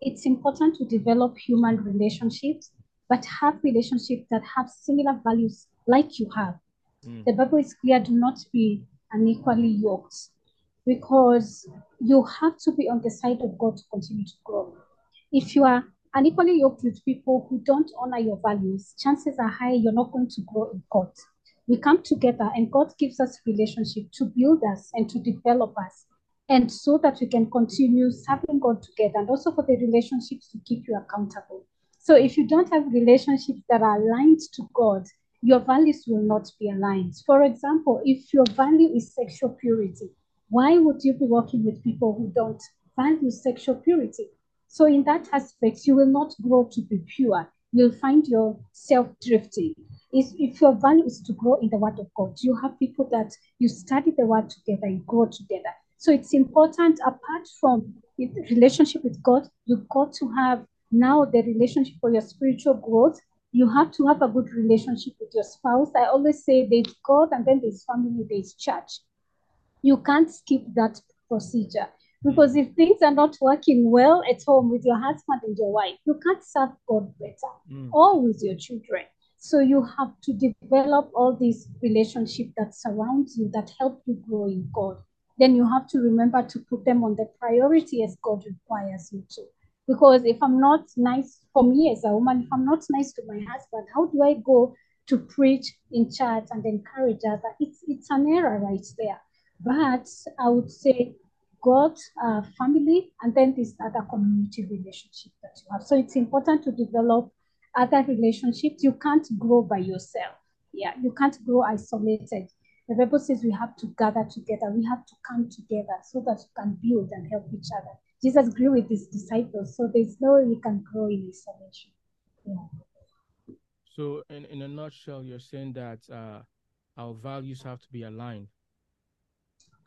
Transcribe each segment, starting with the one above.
it's important to develop human relationships, but have relationships that have similar values like you have. Mm. The Bible is clear do not be unequally yoked because you have to be on the side of God to continue to grow. If you are unequally yoked with people who don't honor your values, chances are high you're not going to grow in God. We come together and God gives us relationship to build us and to develop us and so that we can continue serving God together and also for the relationships to keep you accountable. So if you don't have relationships that are aligned to God, your values will not be aligned. For example, if your value is sexual purity, why would you be working with people who don't value sexual purity? So in that aspect, you will not grow to be pure. You'll find yourself drifting. If, if your value is to grow in the word of God, you have people that you study the word together, you grow together. So it's important, apart from the relationship with God, you've got to have now the relationship for your spiritual growth. You have to have a good relationship with your spouse. I always say there's God and then there's family, there's church. You can't skip that procedure. Because if things are not working well at home with your husband and your wife, you can't serve God better Mm. or with your children. So you have to develop all these relationships that surround you that help you grow in God. Then you have to remember to put them on the priority as God requires you to. Because if I'm not nice for me as a woman, if I'm not nice to my husband, how do I go to preach in church and encourage others? It's it's an error right there. But I would say God, uh, family, and then this other community relationship that you have. So it's important to develop other relationships. You can't grow by yourself. Yeah, you can't grow isolated. The Bible says we have to gather together. We have to come together so that we can build and help each other. Jesus grew with his disciples, so there's no way we can grow in isolation. Yeah. So, in, in a nutshell, you're saying that uh, our values have to be aligned.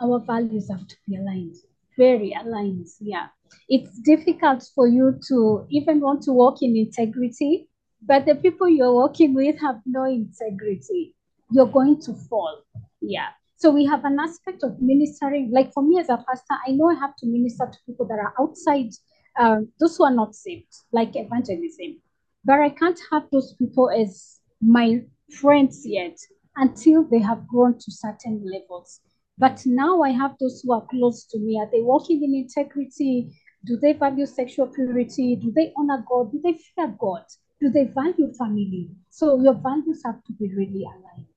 our values have to be aligned, very aligned. Yeah. It's difficult for you to even want to walk in integrity, but the people you're working with have no integrity. You're going to fall. Yeah. So we have an aspect of ministering. Like for me as a pastor, I know I have to minister to people that are outside, um, those who are not saved, like evangelism. But I can't have those people as my friends yet until they have grown to certain levels. But now I have those who are close to me. Are they walking in integrity? Do they value sexual purity? Do they honor God? Do they fear God? Do they value family? So your values have to be really aligned.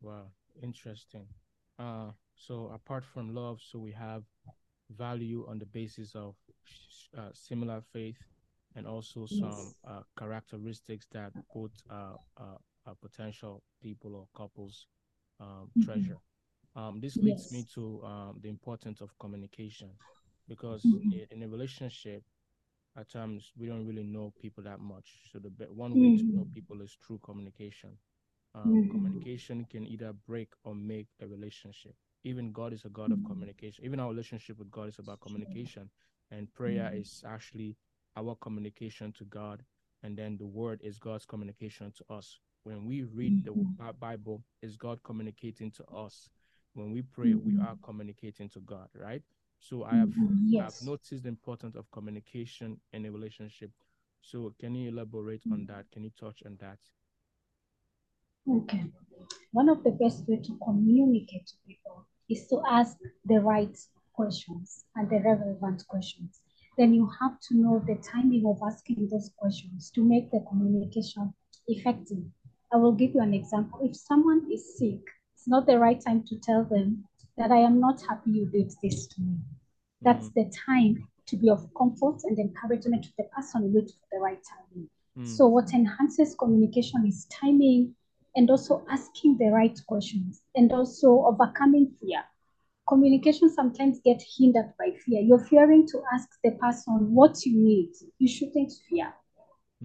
Wow, interesting. Uh, so apart from love, so we have value on the basis of uh, similar faith and also some Yes. uh, characteristics that both uh, potential people or couples um, Mhm. treasure. Um, this leads me to um, the importance of communication because Mhm. i- in a relationship, at times we don't really know people that much. So the be- one way to know Mhm. people is through communication. Um, Mhm. Communication can either break or make a relationship. Even God is a God of Mhm. communication. Even our relationship with God is about communication, and prayer Mhm. is actually our communication to God, and then the Word is God's communication to us. When we read the Mhm. Bi- Bible, is God communicating to us. When we pray, we Mhm. are communicating to God, right? So I have Mhm. I've noticed the importance of communication in a relationship. So can you elaborate on that? Can you touch on that? Okay. One of the best way to communicate to people is to ask the right questions and the relevant questions. Then you have to know the timing of asking those questions to make the communication effective. I will give you an example. If someone is sick, it's not the right time to tell them that I am not happy you did this to me. That's Mm, the time to be of comfort and encouragement to the person wait for the right timing. mm, So what enhances communication is timing and also asking the right questions and also overcoming fear. Communication sometimes gets hindered by fear. You're fearing to ask the person what you need. You shouldn't fear.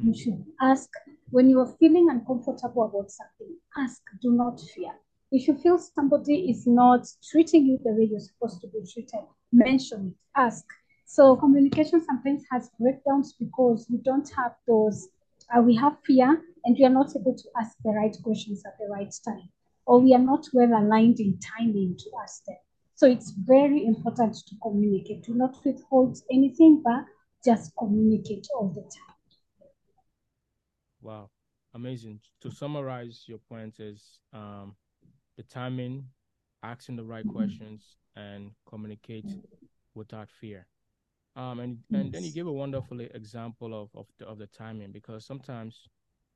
You mm, should ask when you are feeling uncomfortable about something. Ask, do not fear. If you feel somebody is not treating you the way you're supposed to be treated, mention it. Ask. So communication sometimes has breakdowns because we don't have those. Uh, we have fear and we are not able to ask the right questions at the right time, or we are not well aligned in timing to ask them. So it's very important to communicate. Do not withhold anything back. just communicate all the time. Wow, amazing. To summarize your point is um, the timing, asking the right questions, and communicate without fear. Um, and and then you Yes. give a wonderful example of of the, of the timing because sometimes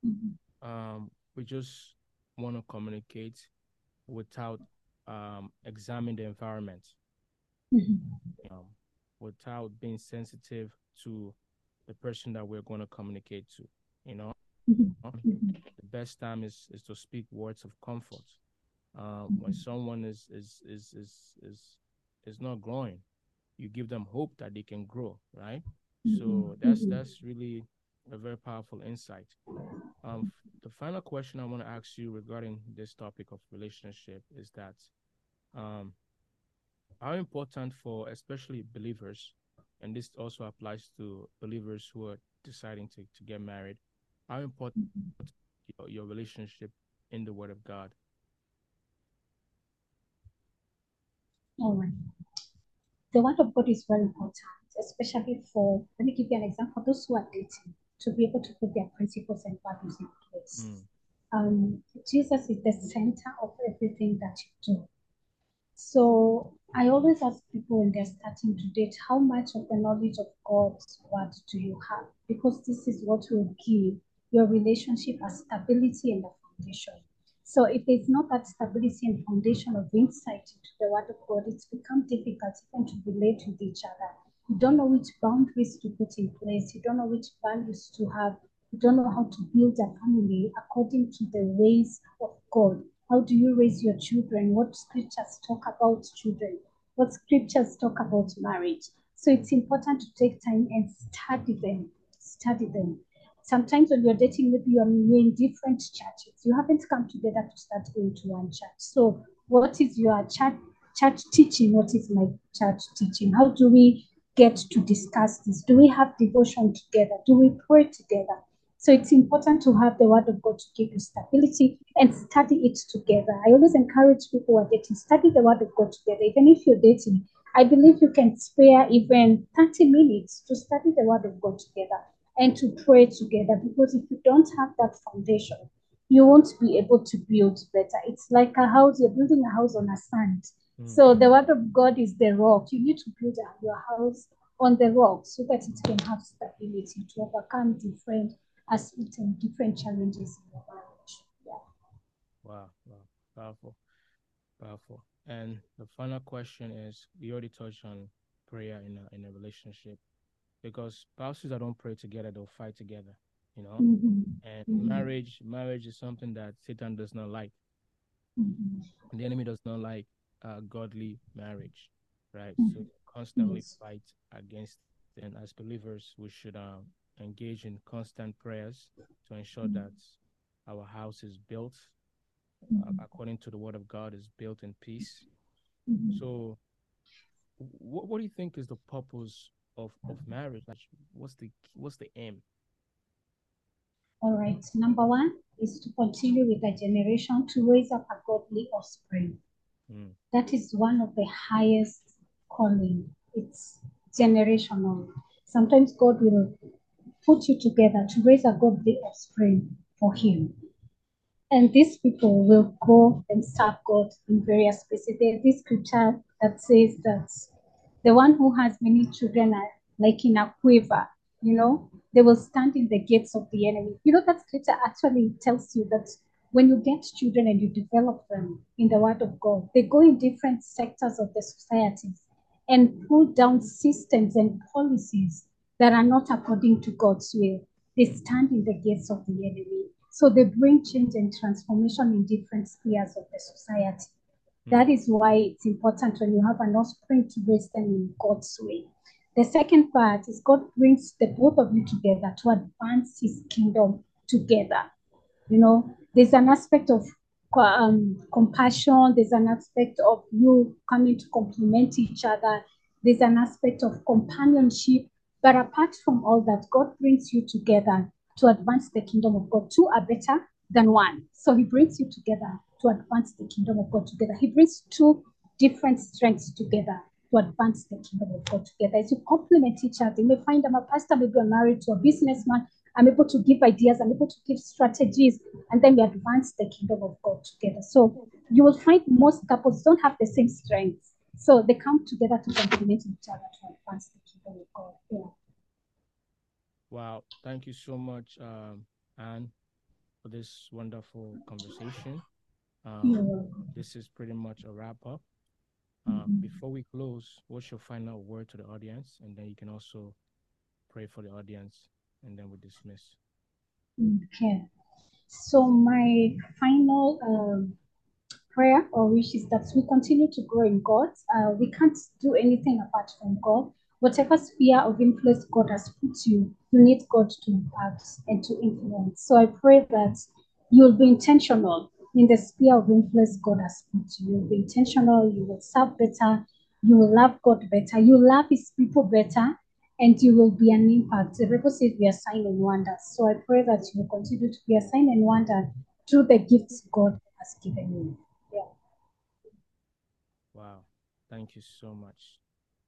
Mhm. um, we just want to communicate without um, examining the environment, Mhm. um, without being sensitive to the person that we're going to communicate to. You know, Mhm. Mhm. the best time is is to speak words of comfort. Um, when someone is is is is is is not growing, you give them hope that they can grow, right? So Mhm. that's that's really a very powerful insight. Um, the final question I want to ask you regarding this topic of relationship is that um, how important for especially believers, and this also applies to believers who are deciding to, to get married, how important your, your relationship in the Word of God? All right. The word of God is very important, especially for, let me give you an example, those who are dating, to be able to put their principles and values in place. Mm, Um, Jesus is the center of everything that you do. So I always ask people when they're starting to date, how much of the knowledge of God's word do you have? Because this is what will give your relationship a stability and a foundation. So if there's not that stability and foundation of insight into the word of God, it's become difficult even to relate with each other. You don't know which boundaries to put in place. You don't know which values to have. You don't know how to build a family according to the ways of God. How do you raise your children? What scriptures talk about children? What scriptures talk about marriage? So it's important to take time and study them. Study them. Sometimes when you're dating, maybe you're in different churches. You haven't come together to start going to one church. So what is your church church teaching? What is my church teaching? How do we get to discuss this? Do we have devotion together? Do we pray together? So it's important to have the word of God to give you stability and study it together. I always encourage people who are dating, study the word of God together. Even if you're dating, I believe you can spare even 30 minutes to study the word of God together and to pray together. Because if you don't have that foundation, you won't be able to build better. It's like a house, you're building a house on a sand. Mm, So the word of God is the rock. You need to build your house on the rock so that it can have stability to overcome different aspects and different challenges in your marriage. Yeah. wow, wow, powerful, powerful. And the final question is: You already touched on prayer in a in a relationship, because spouses that don't pray together, they'll fight together. You know, Mhm. and Mhm. marriage marriage is something that Satan does not like. Mhm. the enemy does not like uh, godly marriage, right? Mhm. So constantly Yes. fight against. And as believers, we should um, engage in constant prayers to ensure Mhm. that our house is built uh, Mhm. according to the word of God, is built in peace. Mhm. So, what what do you think is the purpose of of marriage? Like, what's the what's the aim? All right. Number one is to continue with the generation to raise up a godly offspring. Mm, That is one of the highest calling. It's generational. Sometimes God will put you together to raise a godly offspring for Him. And these people will go and serve God in various places. There's this scripture that says that the one who has many children are like in a quiver, you know, they will stand in the gates of the enemy. You know, that scripture actually tells you that when you get children and you develop them in the word of God, they go in different sectors of the societies and pull down systems and policies that are not according to God's will. They stand in the gates of the enemy. So they bring change and transformation in different spheres of the society. That is why it's important when you have an offspring to raise them in God's way. The second part is God brings the both of you together to advance His kingdom together. You know, there's an aspect of um, compassion, there's an aspect of you coming to complement each other, there's an aspect of companionship. But apart from all that, God brings you together to advance the kingdom of God. Two are better than one. So He brings you together to advance the kingdom of God together. He brings two different strengths together to advance the kingdom of God together. As you complement each other, you may find I'm a pastor, maybe I'm married to a businessman. I'm able to give ideas, I'm able to give strategies, and then we advance the kingdom of God together. So you will find most couples don't have the same strengths. So they come together to complement each other to advance the kingdom of God. Yeah. Wow. Thank you so much, um, Anne, for this wonderful conversation. Um, this is pretty much a wrap up. Um, mm-hmm. Before we close, what's your final word to the audience? And then you can also pray for the audience, and then we dismiss. Okay. So my final um, prayer or wish is that we continue to grow in God. Uh, we can't do anything apart from God. Whatever sphere of influence God has put you, you need God to impact and to influence. So I pray that you'll be intentional in the sphere of influence God has put you. You'll be intentional, you will serve better, you will love God better, you will love His people better, and you will be an impact. The says we are sign and wonders. So I pray that you will continue to be a sign and wonder through the gifts God has given you. Yeah. Wow. Thank you so much.